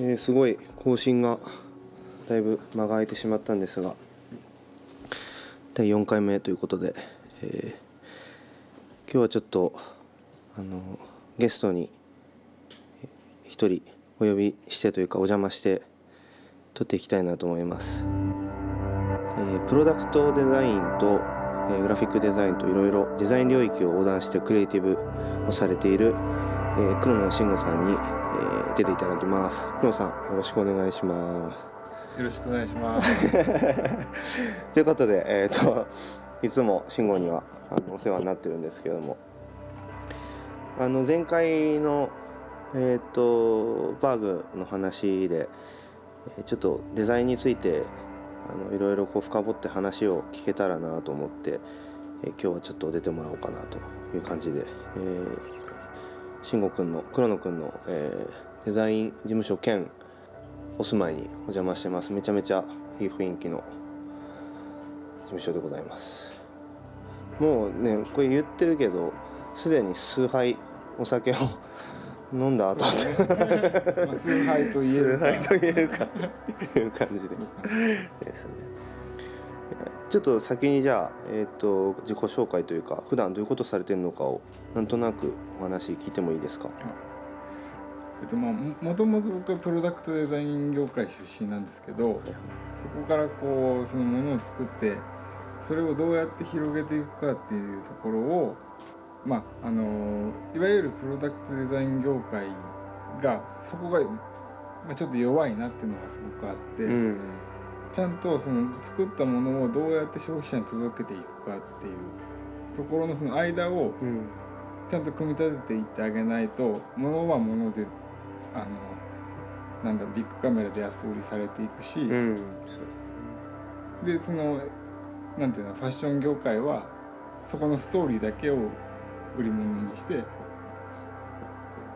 えーすごい更新がだいぶ間が空いてしまったんですが第4回目ということで、えー今日はちょっとあのゲストにえー一人お呼びしてというかお邪魔して撮っていきたいなと思います、えープロダクトデザインと、えグラフィックデザインといろいろデザイン領域を横断してクリエイティブをされている、えー黒野慎吾さんに、えー出ていただきます。黒野さんよろしくお願いします。よろしくお願いします。ということで、えー、といつも慎吾にはあのお世話になってるんですけども。あの前回の、えー、とバーグの話でえーちょっとデザインについてあのいろいろこう深掘って話を聞けたらなと思って、えー今日はちょっと出てもらおうかなという感じで、えー、慎吾くんの黒野くんの、えーデザイン事務所兼お住まいにお邪魔してます。めちゃめちゃいい雰囲気の事務所でございます。もうねこれ言ってるけどすでに数杯お酒を飲んだ後って。まあ崇拝と言え数るか。杯と言えるかと いう感じで。ですねちょっと先にじゃあ、えー、と自己紹介というか普段どういうことされてるのかをなんとなくお話聞いてもいいですか？えっとまあももともと僕はプロダクトデザイン業界出身なんですけど、そこからこうそのものを作ってそれをどうやって広げていくかっていうところをまああのいわゆるプロダクトデザイン業界がそこが、まあ、ちょっと弱いなっていうのがすごくあって。うんちゃんとその作ったものをどうやって消費者に届けていくかっていうところのその間をうん。ちゃんと組み立てていってあげないと物は物であのなんだビッグカメラで安売りされていくし、うんでそのなんていうのファッション業界はそこのストーリーだけを売り物にして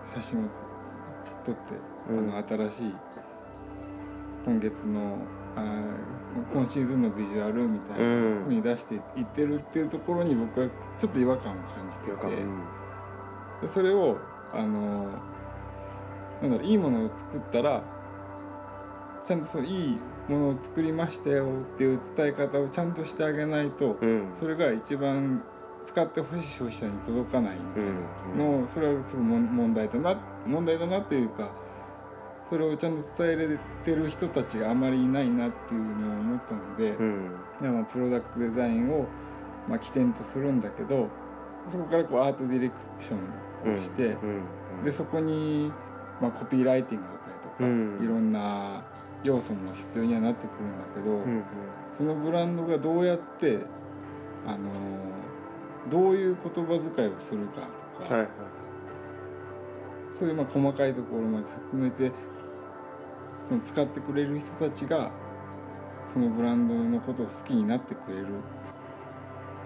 写真をつ撮って、うん。あの新しい今月のあー今シーズンのビジュアルみたいなうん。ふうに出していってるっていうところに僕はちょっと違和感を感じてて。うん。でそれをあのなんだろういいものを作ったらちゃんとそういいものを作りましたよっていう伝え方をちゃんとしてあげないと、うん。それが一番使ってほしい消費者に届かないみたいな。うん。のをそれはすごい問題だな問題だなっていうかそれをちゃんと伝えれてる人たちがあまりいないなっていうのを思ったので、うん。でまあプロダクトデザインを、まあ、起点とするんだけどそこからこうアートディレクションをして、うん。でそこに、まあ、コピーライティングだったりとか、うん。いろんな要素も必要にはなってくるんだけど、うんうん。そのブランドがどうやって、あのーどういう言葉遣いをするかとか、はいはい。そういうまあ細かいところまで含めてその使ってくれる人たちがそのブランドのことを好きになってくれる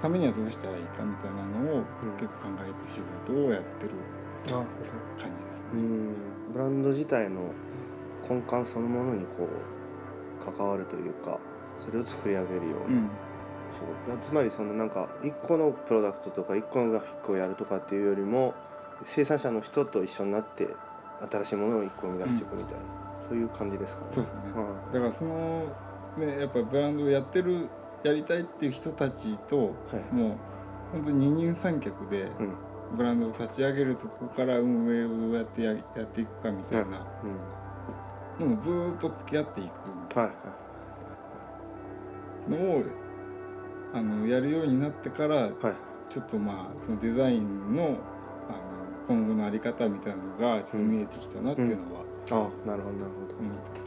ためにはどうしたらいいかみたいなのをうん。結構考えて仕事をやってる感じですね。うん。ブランド自体の根幹そのものにこう関わるというかそれを作り上げるよううなん。仕事、つまりそのなんか一個のプロダクトとか一個のグラフィックをやるとかっていうよりも生産者の人と一緒になって新しいものを一個生み出していくみたいな、そういう感じですかね。そうですね。はだからそのねやっぱブランドをやってるやりたいっていう人たちといはい。もう本当に二人三脚でうん。ブランドを立ち上げるとこから運営をどうやってややっていくかみたいな。うん。のをずーっと付き合っていく。はいはい。のをあのやるようになってからはい。ちょっとまあそのデザインのあの今後のあり方みたいなのがちょっと見えてきたなっていうのはあなるほどなるほど。思ってて、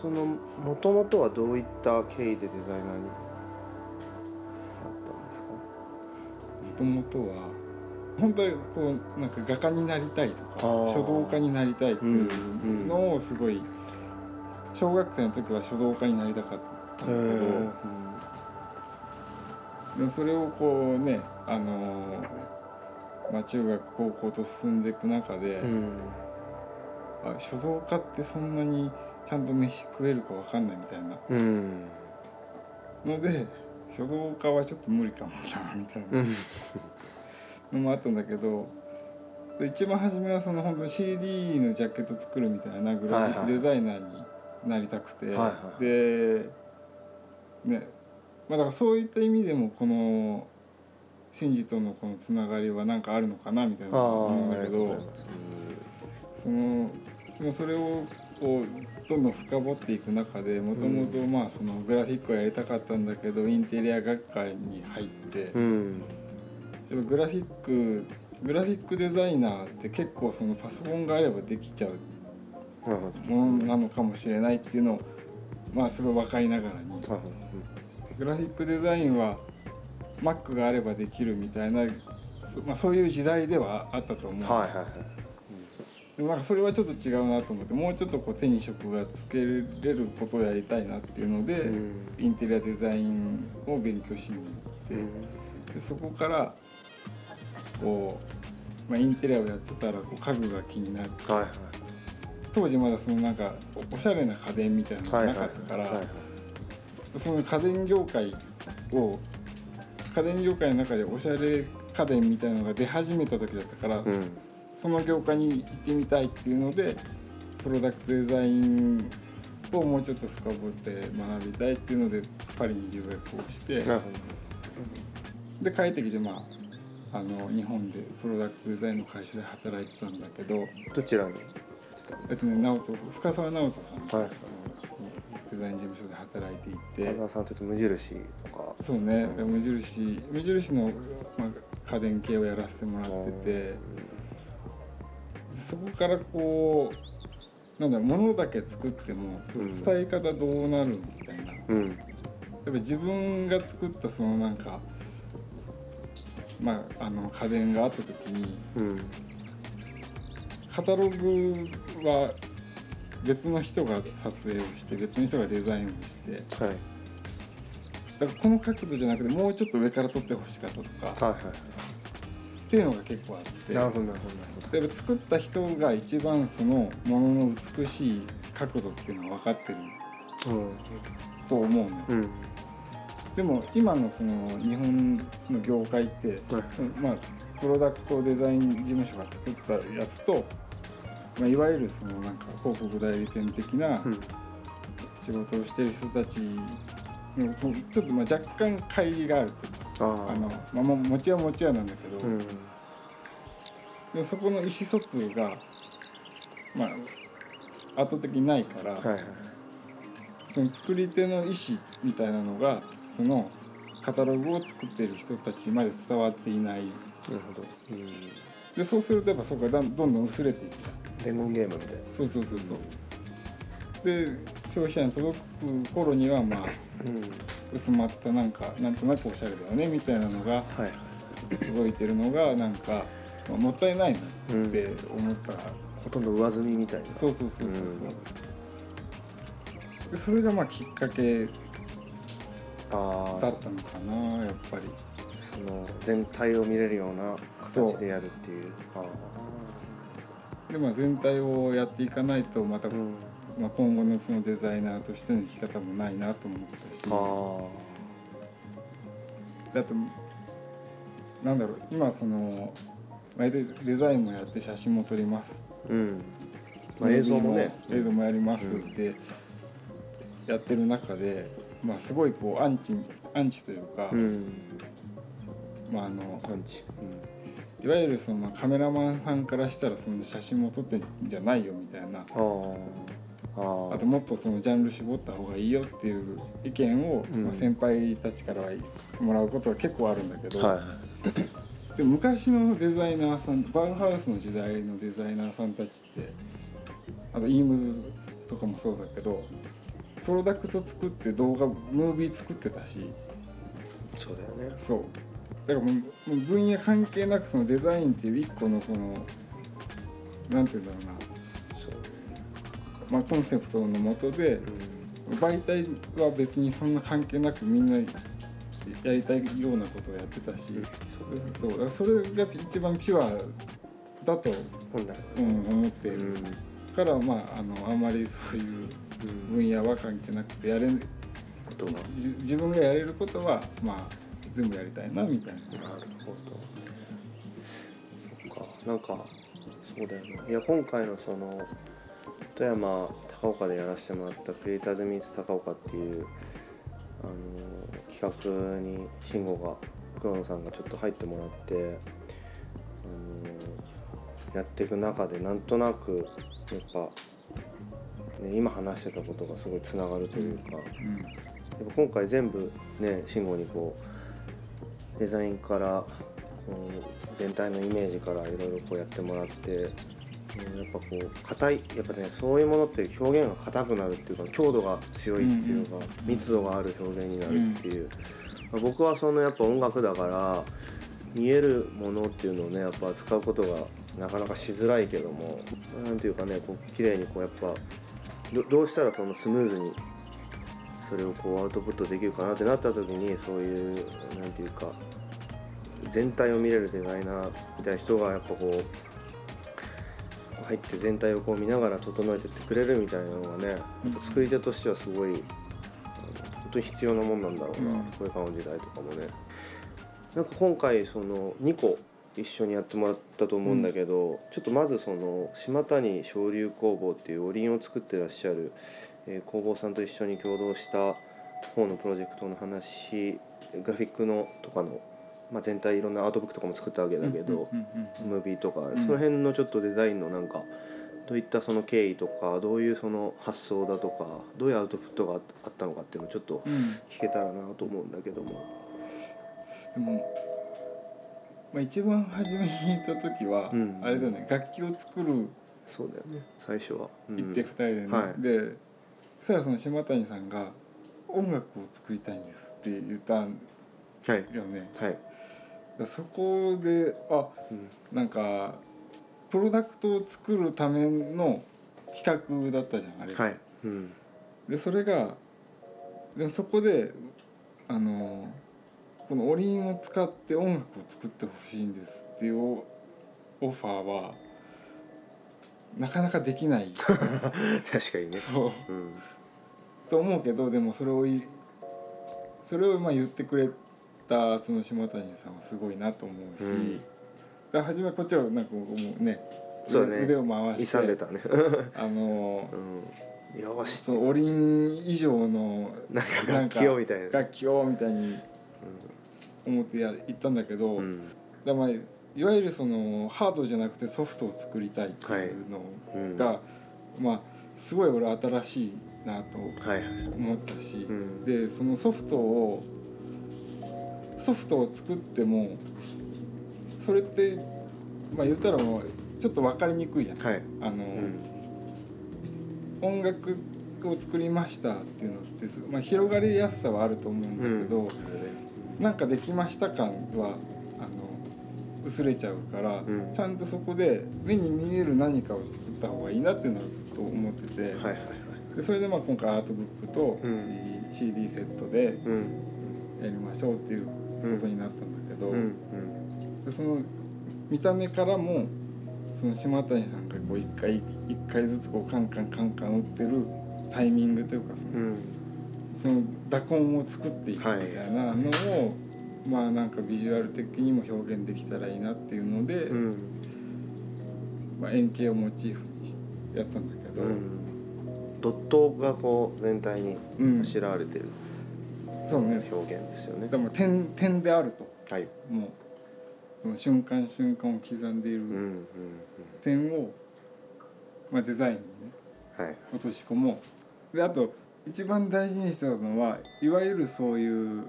そのもともとはどういった経緯でデザイナーになったんですか？もともとは本当はこうなんか画家になりたいとか書道家になりたいっていうのをすごい小学生の時は書道家になりたかったんだけど、でもそれをこうねあのーまあ、中学高校と進んでいく中で、うんあ書道家ってそんなにちゃんと飯食えるかわかんないみたいな。うん。ので書道家はちょっと無理かもなみたいな。うん。のもあったんだけどで一番初めはその本当に CD のジャケット作るみたいなグラフィックデザイナーになりたくて、はいはい。でね。まあだからそういった意味でもこのシンジとのこのつながりは何かあるのかなみたいなあ思うんだけど。そのでもそれをこうどんどん深掘っていく中でもともとまあそのグラフィックをやりたかったんだけどインテリア学会に入って。うん。でもグラフィックグラフィックデザイナーって結構そのパソコンがあればできちゃうものなのかもしれないっていうのをまあすごい分かりながらにグラフィックデザインは Mac があればできるみたいな、そまあ、そういう時代ではあったと思う、どはいはいはいでもなんかそれはちょっと違うなと思ってもうちょっとこう手に職がつけれることをやりたいなっていうので、うん。インテリアデザインを勉強しに行って。うん。でそこからこう、まあ、インテリアをやってたらこう家具が気になってはいはい。当時まだそのなんかおおしゃれな家電みたいなのがないかったから、その家電業界を家電業界の中でおしゃれ家電みたいなのが出始めた時だったから、うん。その業界に行ってみたいっていうのでプロダクトデザインをもうちょっと深掘って学びたいっていうのでパリに留学をして。で帰ってきてまああの日本でプロダクトデザインの会社で働いてたんだけどどどちらに？えっとね直人深澤直人さん。はいデザイン事務所で働いていて。風間さんというと無印とか。そうね無印無印の、まあ、家電系をやらせてもらってて。そこからこうなんだろう物だけ作ってもうん。伝え方どうなるみたいな。うん。やっぱ自分が作ったそのなんかまああの家電があった時に。うん。カタログは別の人が撮影をして別の人がデザインをして。はい。だからこの角度じゃなくてもうちょっと上から撮ってほしかったとか。はいはっていうのが結構あって。いなるほどなるほど。なるほどやっぱ作った人が一番そのものの美しい角度っていうのは分かってる。と思うのよ。うん。でも今のその日本の業界ってうんはい。まあ、プロダクトデザイン事務所が作ったやつと、まあ、いわゆるそのなんか広告代理店的なうん。仕事をしてる人たちのそのちょっとまあ若干乖離があるっていうかああの、まあ、ももちはもちはなんだけど、うん。でもそこの意思疎通がまあ圧倒的にないから、はいはい。その作り手の意思みたいなのがそのカタログを作っている人たちまで伝わっていない。なるほど。うんでそうするとやっぱそこがどんどん薄れていった。伝言ゲームみたいな。そうそうそうそう。で消費者に届く頃にはまあうん。薄まったなんかなんとなくおしゃれだよねみたいなのがはい。届いてるのがなんか、まあもったいないなって思った。ら、ほとんど上積みみたいな。そうそうそうそうそう、でそれがまあきっかけだったのかなやっぱりその全体を見れるような形でやるっていう。あでまあ全体をやっていかないとまた、あうん。まあ、今後のそのデザイナーとしての生き方もないなと思ったし。あであとなんだろう今そのまあデデザインもやって写真も撮ります。あうん。まあ映像もね。映像もやりますってやってる中で、まあ、すごいこうアンチアンチというか、うんまあ、あのパンチ。いわゆるそのカメラマンさんからしたらその写真も撮ってんじゃないよみたいな。ああああともっとそのジャンル絞った方がいいよっていう意見を、うん。まあ、先輩たちからはもらうことは結構あるんだけど、あはい。でも昔のデザイナーさんバウハウスの時代のデザイナーさんたちってあとイームズとかもそうだけどプロダクト作って動画ムービー作ってたし。そうだよね。そうだからもう分野関係なくそのデザインっていう一個のこのなんていうんだろうな、まあ、コンセプトのもとでうん。媒体は別にそんな関係なくみんなやりたいようなことをやってたし、そうだからそれが一番ピュアだと、本来うん、思っている。うん。から、まあ、あのあまりそういう分野は関係なくてやれ自分がやれることは、まあ、全部やりたいなみたいな。なるほど。そっか。なんかそうだよね。いや今回のその富山高岡でやらせてもらったクリエイターズミーツ高岡っていうあの企画に慎吾が黒野さんがちょっと入ってもらって、あのやっていく中でなんとなくやっぱ、ね、今話してたことがすごいつながるというか、やっうん。ぱ今回全部ね慎吾にこうデザインからこう全体のイメージからいろいろこうやってもらって、うんやっぱこう硬いやっぱねそういうものって表現が硬くなるっていうか強度が強いっていうか、うんうん。密度がある表現になるっていう、まあ僕はそのやっぱ音楽だから見えるものっていうのをねやっぱ使うことがなかなかしづらいけどもなんていうかねこう綺麗にこうやっぱどどうしたらそのスムーズにそれをこうアウトプットできるかなってなった時にそういうなんていうか全体を見れるデザイナーみたいな人がやっぱこう入って全体をこう見ながら整えてってくれるみたいなのがねやっぱ作り手としてはすごい本当に必要なもんなんだろうな、うんこれからの時代とかもね。なんか今回その2個一緒にやってもらったと思うんだけど、ちょっとまずその島谷昇竜工房っていうおりんを作ってらっしゃる、えー工房さんと一緒に共同した方のプロジェクトの話グラフィックのとかの、まあ、全体いろんなアートブックとかも作ったわけだけど、うんうんうんムービーとか、んその辺のちょっとデザインのなんかどういったその経緯とかどういうその発想だとかどういうアウトプットがあったのかっていうのをちょっとうん。聞けたらなと思うんだけども。でも、まあ、一番初めに行った時は、うん。あれだよね楽器を作るそうだよね最初は、うん。行って二人でね、はい。でそしたらその島谷さんが「音楽を作りたいんです」って言ったんはい。よね。はい、でそこであうん。なんかプロダクトを作るための企画だったじゃんあれ、はい。うん。でそれがでそこであのこのおりんを使って音楽を作ってほしいんですっていうオオファーはなかなかできない。確かにね。そう。うん。と思うけどでもそれをいそれをまあ言ってくれたその島谷さんはすごいなと思うし、うん。で初めはこっちはなんかもうね。そうだね。腕を回して。勇んでたね。あのうん。よし。そのおりん以上のなんか楽器をみたいな。楽器をみたいに思ってや行ったんだけど、うん。だまあいわゆるそのハードじゃなくてソフトを作りたいっていうのが、まあすごい俺新しいなとはいはい。思ったし、うん。でそのソフトをソフトを作ってもそれってまあ言ったらもうちょっと分かりにくいじゃん。はい。あの、うん。音楽を作りましたっていうのって、まあ、広がりやすさはあると思うんだけど、なんかできました感は薄れちゃうから、ん。ちゃんとそこで目に見える何かを作った方がいいなっていうのはずっと思ってて、はいはいはい。でそれでまあ今回アートブックとうん。CD セットでうん。やりましょうっていうことになったんだけど、うん。うん。でその見た目からもその島谷さんがこう一回一回ずつこうカンカンカンカン打ってるタイミングというかその,、うん。その打根を作っていくみたいなのを、まあなんかビジュアル的にも表現できたらいいなっていうので、うん。まあ、円形をモチーフにしやったんだけど、うん。ドットがこう全体にうん。あしらわれてるそうね。表現ですよね。でも点点であると。はい。もうその瞬間瞬間を刻んでいるうんうん点を、まあ、デザインにねうんはい。落とし込もう。であと一番大事にしてたのはいわゆるそういう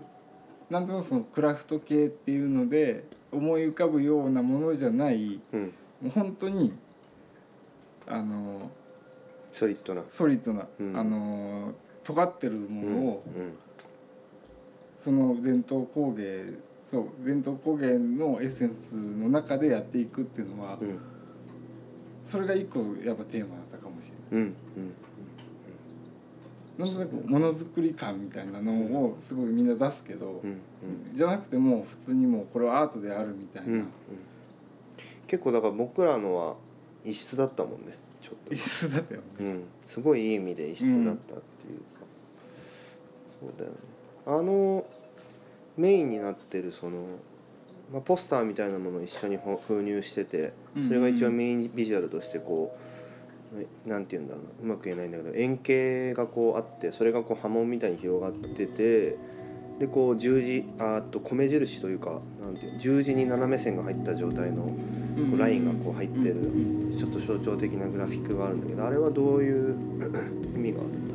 なんとなくそのクラフト系っていうので思い浮かぶようなものじゃないうん。もう本当にあのソリッドな。ソリッドな、うん。あの尖ってるものを、うん。その伝統工芸そう伝統工芸のエッセンスの中でやっていくっていうのは、うん。それが一個やっぱテーマだったかもしれない。うん。うんなんとなくものづくり感みたいなのをすごいみんな出すけど、うんうん。じゃなくてもう普通にもうこれはアートであるみたいうんうん。な、結構だから僕らのは異質だったもんねちょっと。異質だったよね。うん、すごいいい意味で異質だったっていうか、そうだよね。あのメインになってるそのまあ、ポスターみたいなものを一緒にほ封入しててそれが一応メインビジュアルとしてこうえなんて言うんだろうな。うまく言えないんだけど円形がこうあってそれがこう波紋みたいに広がっててでこう十字ああと米印というかなんていう十字に斜め線が入った状態のこうラインがこう入ってるちょっと象徴的なグラフィックがあるんだけどあれはどういう 意味があるんだ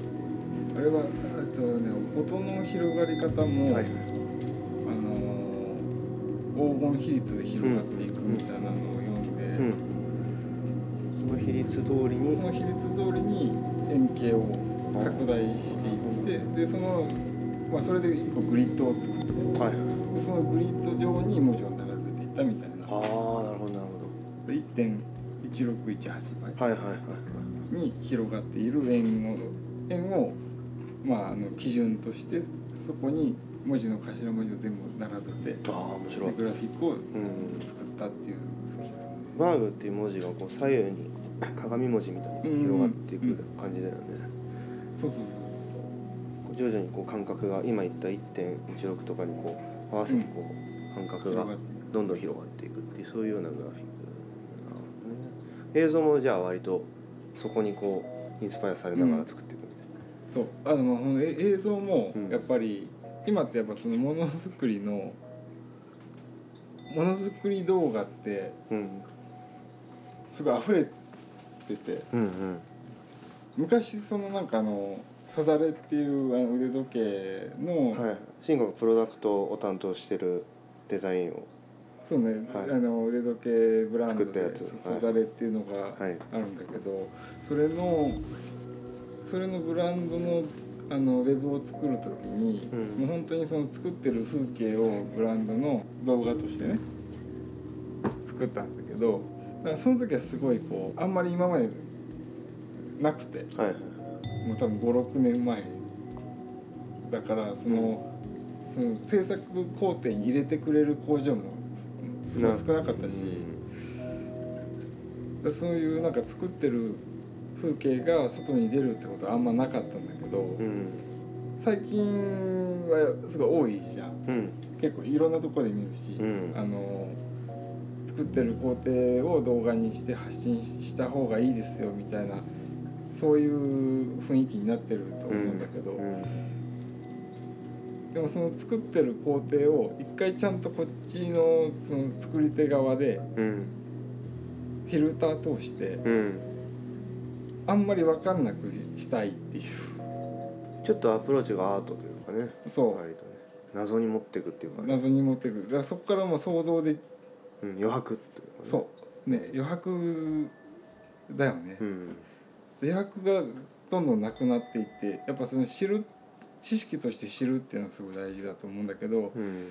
あれはえっとね音の広がり方も、はい。あのー黄金比率で広がっていくみたいなのを読んで、うん。その比率通りにその比率通りに円形を拡大していってでその、まあ、それで一個グリッドを作ってはい。でそのグリッド上に文字を並べていったみたいな。ああなるほどなるほで1.1618倍どはいはいはいはい。に広がっている円を円を、まあ、あの基準としてそこに文字の頭文字を全部並べてああ面白い。でグラフィックをうん。作ったっていうバーグっていう文字がこう左右に鏡文字みたいに広がっていく感じだよね、そうそうそう徐々にこう感覚が今言った1.16とかにこう合わせてこう感覚がどんどん広がっていくっていうそういうようなグラフィックね。映像もじゃあ割とそこにこうインスパイアされながら作っていくみたいそう。あのほんとえ映像もうん。やっぱり、今ってやっぱそのものづくりのものづくり動画ってな、うん、すごい溢れてて。うんうん。昔そのなんかあのサザレっていうあの腕時計の、はい。慎吾がプロダクトを担当してるデザインを。そうね、はい。あの腕時計ブランドで作ったやつ。サザレっていうのがはい。あるんだけど、それのそれのブランドのあのウェブを作る時に、うん。もう本当にその作ってる風景をブランドの動画としてね作ったんだけどだからその時はすごいこうあんまり今までなくて。はいもう多分56年前だからその,、その制作工程に入れてくれる工場もすすごい少なかったし。でそういうなんか作ってる風景が外に出るってことはあんまなかったんだけど、うん。最近はすごい多いじゃん。うん。結構いろんなところで見るし、うん。あの作ってる工程を動画にして発信した方がいいですよみたいなそういう雰囲気になってると思うんだけど、うん。でもその作ってる工程を一回ちゃんとこっちのその作り手側でうん。フィルター通してうん。あんまり分かんなくしたいっていう。ちょっとアプローチがアートというかね。そう。謎に持っていくっていうかね、謎に持ってく。るだからそこからもう想像でうん、余白っていうかね。そう。ね余白だよね、うん。余白がどんどんなくなっていってやっぱその知る知識として知るっていうのはすごい大事だと思うんだけどうん。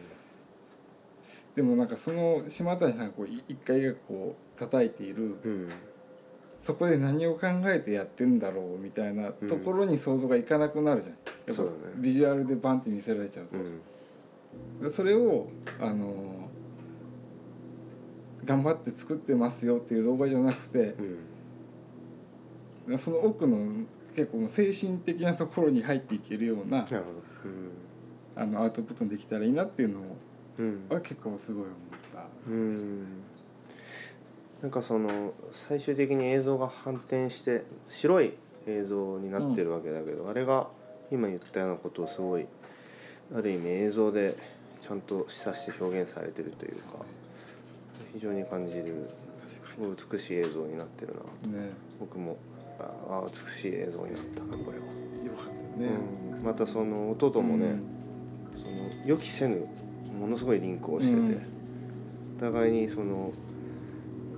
でもなんかその島谷さんがこうい一回がこう叩いているうん。そこで何を考えてやってんだろうみたいなところに想像がいかなくなるじゃん、やっぱビジュアルでバンって見せられちゃうと。う、ん。でそれをあの頑張って作ってますよっていう動画じゃなくてうん。その奥の結構精神的なところに入っていけるようななるほど。あのアウトプットにできたらいいなっていうのうん。は結構すごい思った。うん。なんかその最終的に映像が反転して白い映像になってるわけだけど、あれが今言ったようなことをすごいある意味映像でちゃんと示唆して表現されてるというか非常に感じる。美しい映像になってるな。ね。僕もああ美しい映像になったなこれは、よかったね。うん、またその音ともね、その予期せぬものすごいリンクをしてて、うん。お互いにその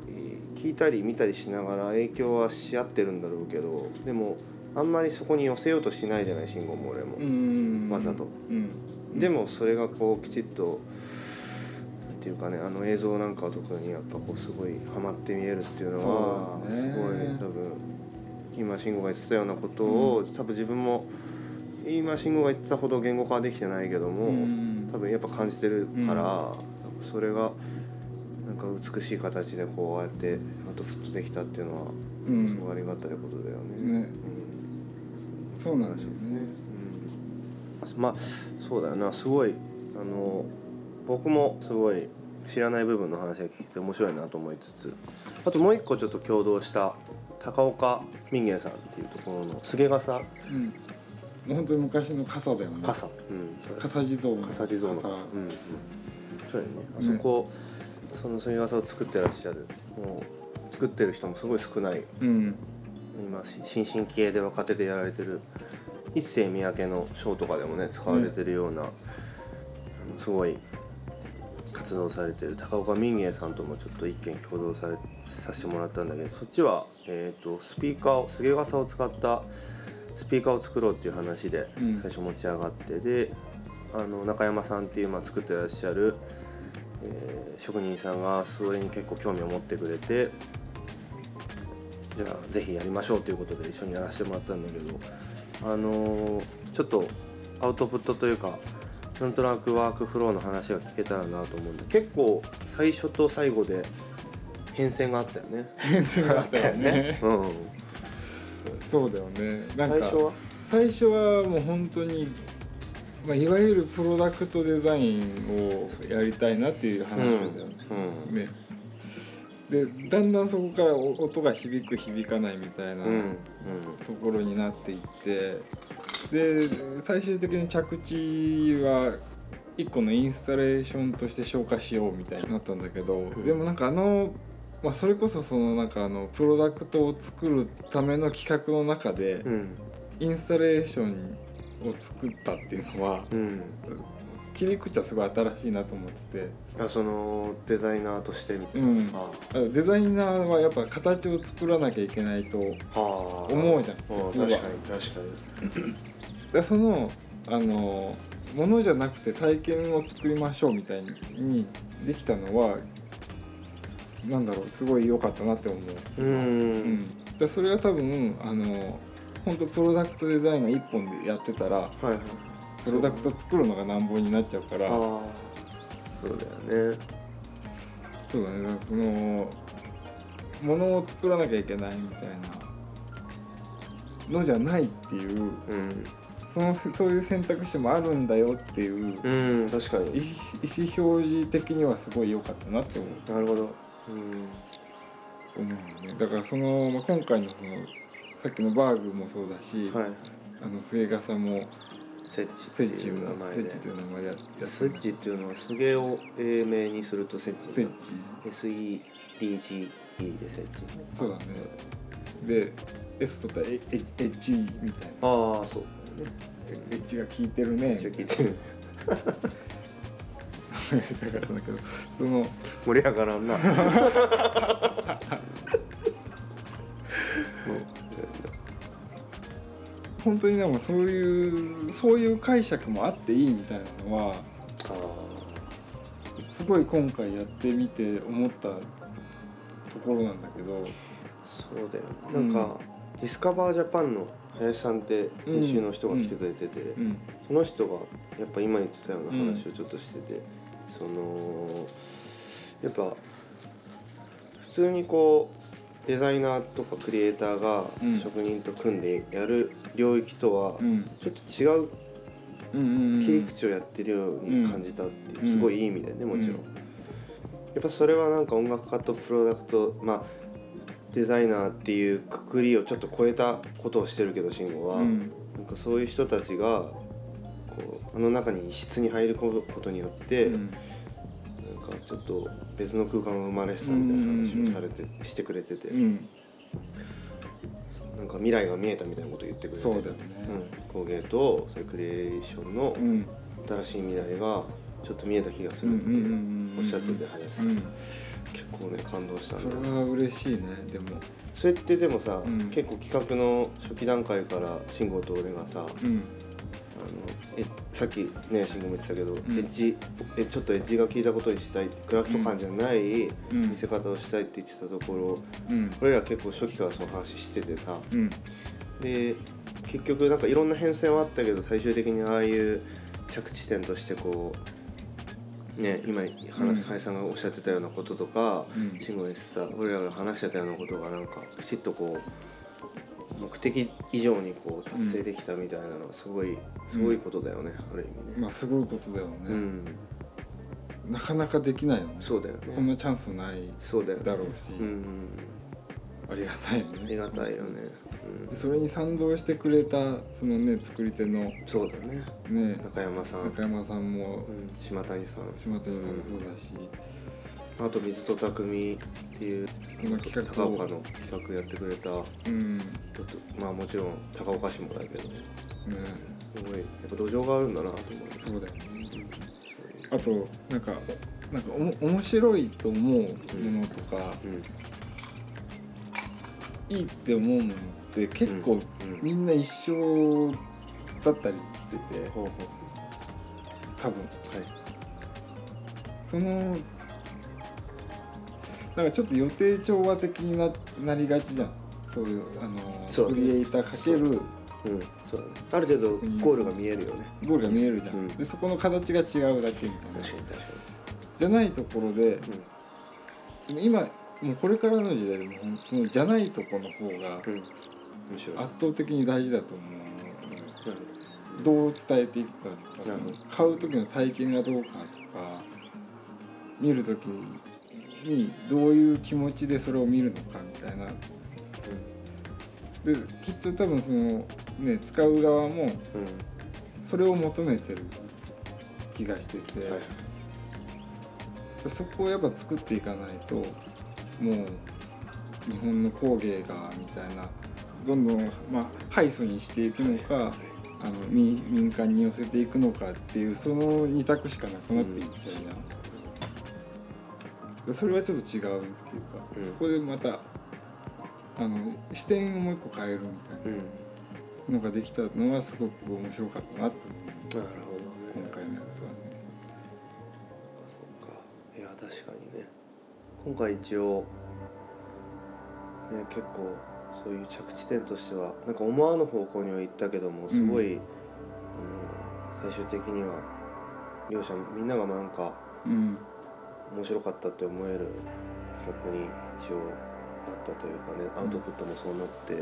えー聞いたり見たりしながら影響はし合ってるんだろうけどでもあんまりそこに寄せようとしないじゃない慎吾も俺も、うん。わざと。うん、でもそれがこうきちっとなんていうかねあの映像なんかは特にやっぱこうすごいハマって見えるっていうのはすごい多分今慎吾が言ってたようなことを、多分自分も今慎吾が言ってたほど言語化はできてないけども、うん。多分やっぱ感じてるから、それがなんか美しい形でこうやってあとフッとできたっていうのはうん。すごいありがたいことだよね。ね。そうなんですよね。うん。まあそうだよな。すごいあの僕もすごい知らない部分の話が聞いて面白いなと思いつつあともう一個ちょっと共同した高岡民芸さんっていうところの菅笠。うん。もう本当に昔の傘だよね。傘、うん、傘地蔵の笠地蔵の傘うんうん。そうやね。あそこ、その杉笠を作ってらっしゃる。もう作ってる人もすごい少ない。うん。今し新進気鋭で若手でやられてる一世三宅のショーとかでもね使われてるような、あのすごい活動されてる高岡民芸さんともちょっと一見共同されさせてもらったんだけどそっちは、えー、とスピーカーを菅笠を使ったスピーカーを作ろうっていう話でうん。最初持ち上がって、であの中山さんっていう、まあ、作ってらっしゃる、えー職人さんがそれに結構興味を持ってくれてじゃあぜひやりましょうということで一緒にやらせてもらったんだけどあのーちょっとアウトプットというかなんとなくワークフローの話が聞けたらなと思うんで結構最初と最後で変遷があったよね。変遷があったよね。うん、そうだよね。なんか最初は？最初はもう本当に、まあ、いわゆるプロダクトデザインをやりたいなっていう話だよね。うんねでだんだんそこからお音が響く響かないみたいなうんうん。ところになっていってで最終的に着地は一個のインスタレーションとして消化しようみたいになったんだけど、ん。でもなんかあの、まあ、それこそそのなんかあのプロダクトを作るための企画の中でうん。インスタレーションを作ったっていうのはうん切り口はすごい新しいなと思ってて。あそのデザイナーとしてみたいな、うん。あデザイナーはやっぱ形を作らなきゃいけないとはあ。思うじゃん確かに確かに。でそのあのものじゃなくて体験を作りましょうみたいにできたのはなんだろうすごい良かったなって思う、ううん。ん、でそれが多分あの本当プロダクトデザインが一本でやってたらはいはいプロダクト作るのが難問になっちゃうから。そうだよね。そうだね。そのものを作らなきゃいけないみたいなのじゃないっていううん。そのそういう選択肢もあるんだよっていううん確か意に思意思表示的にはすごい良かったなって思う。なるほど。うん。思うよね。だからその、まあ、今回のそのさっきのバーグもそうだし、はい。あの末笠もセッチっていう名前で。セッチという名前でややセッチっていうのはすげを英名にするとセッチセッチ。SEDGE でセッチそうだね。で S とったらエエエッジみたいな。ああそうだよね。エッジが効いてるね。一応聞いてる。だからだけどその盛り上がらんな 本当にでもそういうそういう解釈もあっていいみたいなのはあすごい今回やってみて思ったところなんだけど。そうだよなんか、ディスカバージャパンの林さんって編集の人が来てくれてて、うん。その人がやっぱ今言ってたような話をちょっとしてて、そのやっぱ普通にこうデザイナーとかクリエイターがうん。職人と組んでやる領域とはうん。ちょっと違ううんうんうん。切り口をやってるように感じたっていう、うん。すごいいい意味でねもちろん、うんやっぱそれはなんか音楽家とプロダクトまあデザイナーっていうくくりをちょっと超えたことをしてるけど慎吾は、うん。なんかそういう人たちがこうあの中に異質に入ることによって、うん。なんかちょっと別の空間が生まれてたみたいな話をされて、してくれてて、うんなんか未来が見えたみたいなことを言ってくれて。そうだよね。うん、工芸とそういうクリエーションのうん。新しい未来がちょっと見えた気がするっておっしゃってて林さん、うん。結構ね感動したんそだれは嬉しいねでも。それってでもさ、うん。結構企画の初期段階から慎吾と俺がさ、うん。あのえさっきね慎吾も言ってたけど、ん。エッジえちょっとエッジが効いたことにしたいクラフト感じゃないうん。見せ方をしたいって言ってたところ、うん。俺ら結構初期からその話しててさ。うん。で結局なんかいろんな変遷はあったけど最終的にああいう着地点としてこうね今うん。話林さんがおっしゃってたようなこととかうん。慎吾が言ってた俺らが話してたようなことがなんかきちっとこう目的以上にこう達成できたみたいなのはすごいすごいことだよね、ある意味ね。まあすごいことだよね、うん。なかなかできないよね。そうだよこんねなチャンスないそうだよね。だろうし。うん。ありがたいよね。ありがたいよね、でそれに賛同してくれたそのね作り手のうん、そうだね。ね。中山さん、中山さんもうん、島谷さん。島谷さんもそうだし、あと水戸匠っていう高岡の企画やってくれたうん。まあもちろん高岡市もだけどすねごいやっぱ土壌があるんだなと思う。そうだよね。あとなんかなんかおも面白いと思うものとか、うん。いいって思うものって結構うん。みんな一緒だったりしてて多分。はい。そのなんかちょっと予定調和的にななりがちじゃん。そういうあのそうクリエイターかけるう。ん。そうだね。ある程度ゴールが見えるよね。ゴールが見えるじゃん、うん。でそこの形が違うだけみたいな。確かに確かじゃないところでに今もうこれからの時代でもそのじゃないところの方がうん、うん、面白い圧倒的に大事だと思うのうん。どう伝えていくかとかそなるほの買う時の体験がどうかとか見る時にどういう気持ちでそれを見るのかみたいなできっと多分そのね使う側もうんそれを求めてる気がしてて、うんはいでそこをやっぱ作っていかないともう日本の工芸がみたいなどんどん、まあ、敗訴にしていくのか、あの民民間に寄せていくのかっていうその二択しかなくなっていっちゃうじゃん。でそれはちょっと違うっていうか、うん。そこでまたあの視点をもう一個変えるみたいうん。なのができたのはすごく面白かったなって思う。なるほどね。今回のやつはね。そうかいや確かにね。今回一応ね結構そういう着地点としてはなんか思わぬ方向には行ったけどもすごい、あの最終的には両者みんながなんかうん面白かったって思える企画に一応なったというかねアウトプットもそうなって、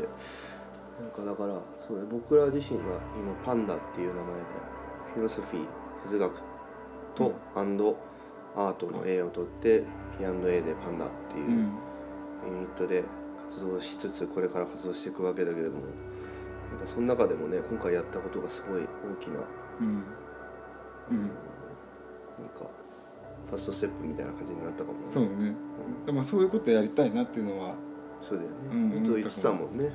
なんかだからそうね僕ら自身は今パンダっていう名前でフィロソフィー哲学と、アンドアートの A を取って P&A でパンダっていううん。ユニットで活動しつつこれから活動していくわけだけれどもなんかその中でもね今回やったことがすごい大きなうん。うん。なんかファーストステップみたいな感じになったかもね。そうね。でもそういうことやりたいなっていうのはそうだよね、うん本当言ってたもんね、ん。なるほどね。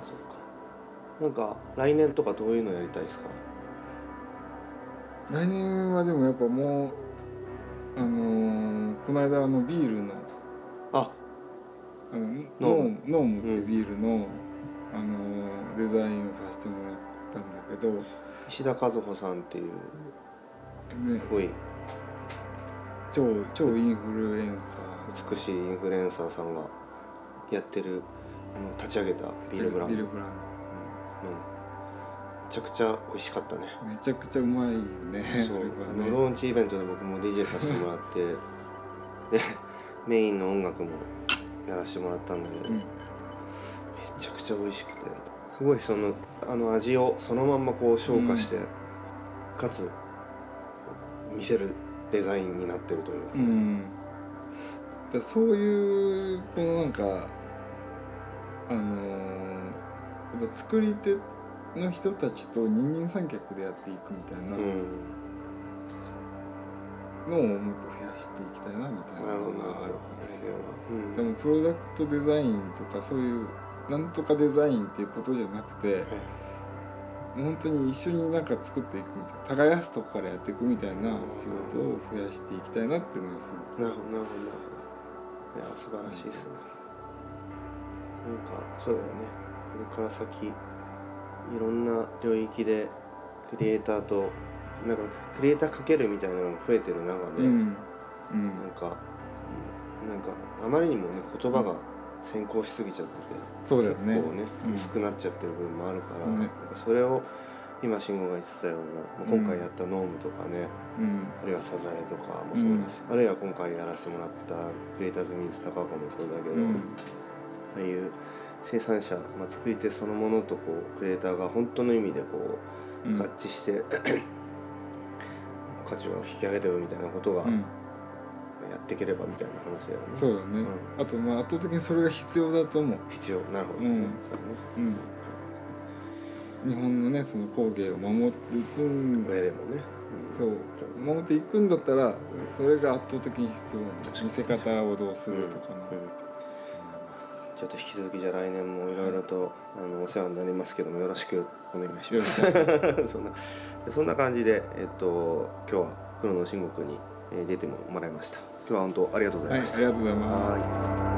そうかそうかなんか来年とかどういうのやりたいですか？来年はでもやっぱもうあのーこの間あのビールのあ。あのノーム。ノームってビールの、あのーデザインをさせてもらったんだけど石田和穂さんっていうね。すごい。超超インフルエンサー。美しいインフルエンサーさんがやってるあの立ち上げたビールブランド。ビールブランうん。めちゃくちゃ美味しかったね。ドめちゃくちゃうまいよね。そう。れはあのローンチイベントで僕も DJ させてもらってでメインの音楽もやらせてもらったんだけど、うん。めちゃくちゃ美味しくてすごいそのあの味をそのまんまこう消化して、かつ見せるデザインになってるというかね、うん、だそういうこのなんかあのーやっぱ作り手の人たちと二人三脚でやっていくみたいなうんのをもっと増やしていきたいなみたいななるほどなるほどのがあるんですよ。うんでもプロダクトデザインとかそういうなんとかデザインっていうことじゃなくて本当に一緒になんか作っていくみたいな耕すとこからやっていくみたいな仕事を増やしていきたいなっていうのがすごなるほどなるほどなるほどいや素晴らしいですね。なんかそうだよね。これから先いろんな領域でクリエイターとなんかクリエイターかけるみたいなのが増えてる中く、で、うん。うん。なんかうんなんかあまりにもね言葉が先行しすぎちゃってて、そうだよね。結構ね、うん。薄くなっちゃってる部分もあるから、ね。なんかそれを今慎吾が言ってたような、まあ今回やったノームとかね、うん。あるいはサザエとかもそうだし、あるいは今回やらせてもらったクリエイターズミンズ高岡もそうだけど、うん。ああいう生産者、まあ、作り手そのものとこうクリエイターが本当の意味でこううん。合致して、価値を引き上げてるみたいなことがうんやっていければみたいな話だよね、そうだね、あとまあ圧倒的にそれが必要だと思う、必要。なるほど、うん。そうだね。うん、日本のねその工芸を守っていくん上でもね、そう。守っていくんだったらそれが圧倒的に必要なんだ見せ方をどうするとかね、うん。ちょっと引き続きじゃあ来年もいろいろとあのお世話になりますけどもよろしくお願いします。そんなそんな感じでえっと今日は黒の慎吾君にえー出てもらいました。今日は本当ありがとうござはいいあました。りがとうございますはい